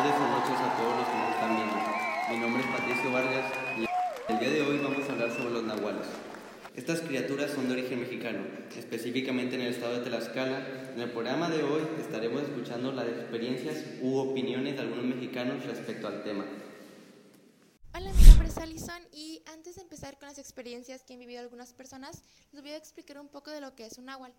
tardes o noches a todos los que nos están viendo. Mi nombre es Patricio Vargas y el día de hoy vamos a hablar sobre los nahuales. Estas criaturas son de origen mexicano, específicamente en el estado de Tlaxcala. En el programa de hoy estaremos escuchando las experiencias u opiniones de algunos mexicanos respecto al tema. Hola, mi nombre es Alison y antes de empezar con las experiencias que han vivido algunas personas, les voy a explicar un poco de lo que es un nahual.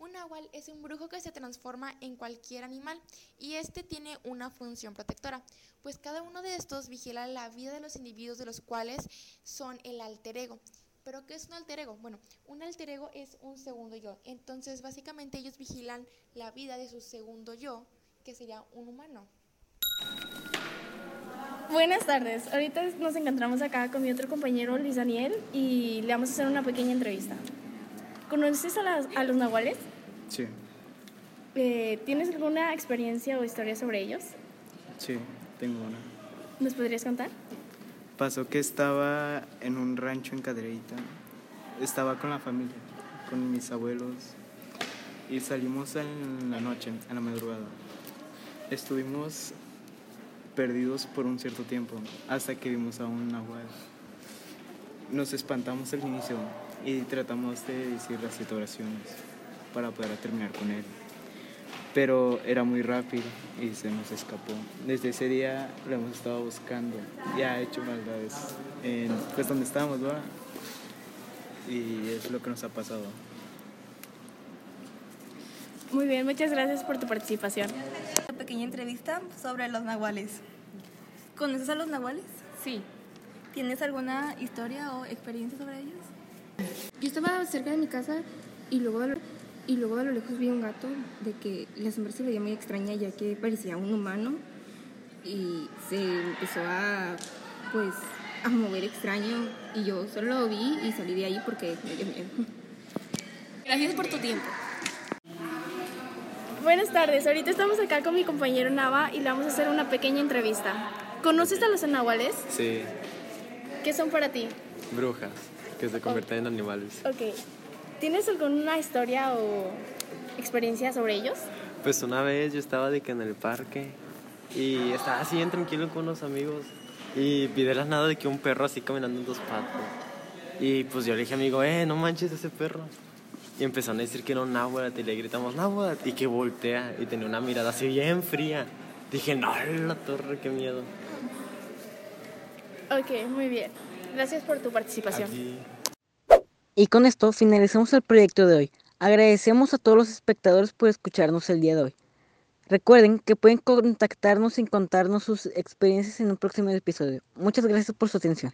Un nahual es un brujo que se transforma en cualquier animal y este tiene una función protectora, pues cada uno de estos vigila la vida de los individuos de los cuales son el alter ego. ¿Pero qué es un alter ego? Bueno, un alter ego es un segundo yo. Entonces, básicamente ellos vigilan la vida de su segundo yo, que sería un humano. Buenas tardes. Ahorita nos encontramos acá con mi otro compañero Luis Daniel y le vamos a hacer una pequeña entrevista. ¿Conoces a, las- a los nahuales? Sí, Eh, ¿Tienes alguna experiencia o historia sobre ellos? sí, tengo una. ¿Nos podrías contar? Pasó que estaba en un rancho en Cadereyta. Estaba con la familia, con mis abuelos. Y salimos en la noche, en la madrugada. Estuvimos perdidos por un cierto tiempo, hasta que vimos a un nahual. Nos espantamos al inicio y tratamos de decir las oraciones para poder terminar con él. pero era muy rápido y se nos escapó. Desde ese día lo hemos estado buscando y ha hecho maldades en pues donde estamos, ¿verdad? Y es lo que nos ha pasado. Muy bien, muchas gracias por tu participación. Una pequeña entrevista sobre los nahuales. ¿Conoces a los nahuales? Sí. ¿Tienes alguna historia o experiencia sobre ellos? Yo estaba cerca de mi casa y luego, y luego a lo lejos vi un gato de que la sombra se veía muy extraña ya que parecía un humano y se empezó a pues a mover extraño y yo solo lo vi y salí de ahí porque me dio miedo. Gracias por tu tiempo. Buenas tardes, ahorita estamos acá con mi compañero Nava y le vamos a hacer una pequeña entrevista. ¿Conoces a los nahuales? Sí, ¿Qué son para ti? brujas que se convierten en animales. Ok. ¿Tienes alguna historia o experiencia sobre ellos? Pues una vez yo estaba de que en el parque y estaba así bien tranquilo con unos amigos y vi de la nada de que un perro así caminando en dos patas. Y pues yo le dije amigo, eh, no manches ese perro. Y empezaron a decir que era un náhuatl y le gritamos náhuatl y que voltea y tenía una mirada así bien fría. Dije, no, la torre, qué miedo. Ok, muy bien. Gracias por tu participación. Aquí. Y con esto finalizamos el proyecto de hoy. Agradecemos a todos los espectadores por escucharnos el día de hoy. Recuerden que pueden contactarnos y contarnos sus experiencias en un próximo episodio. Muchas gracias por su atención.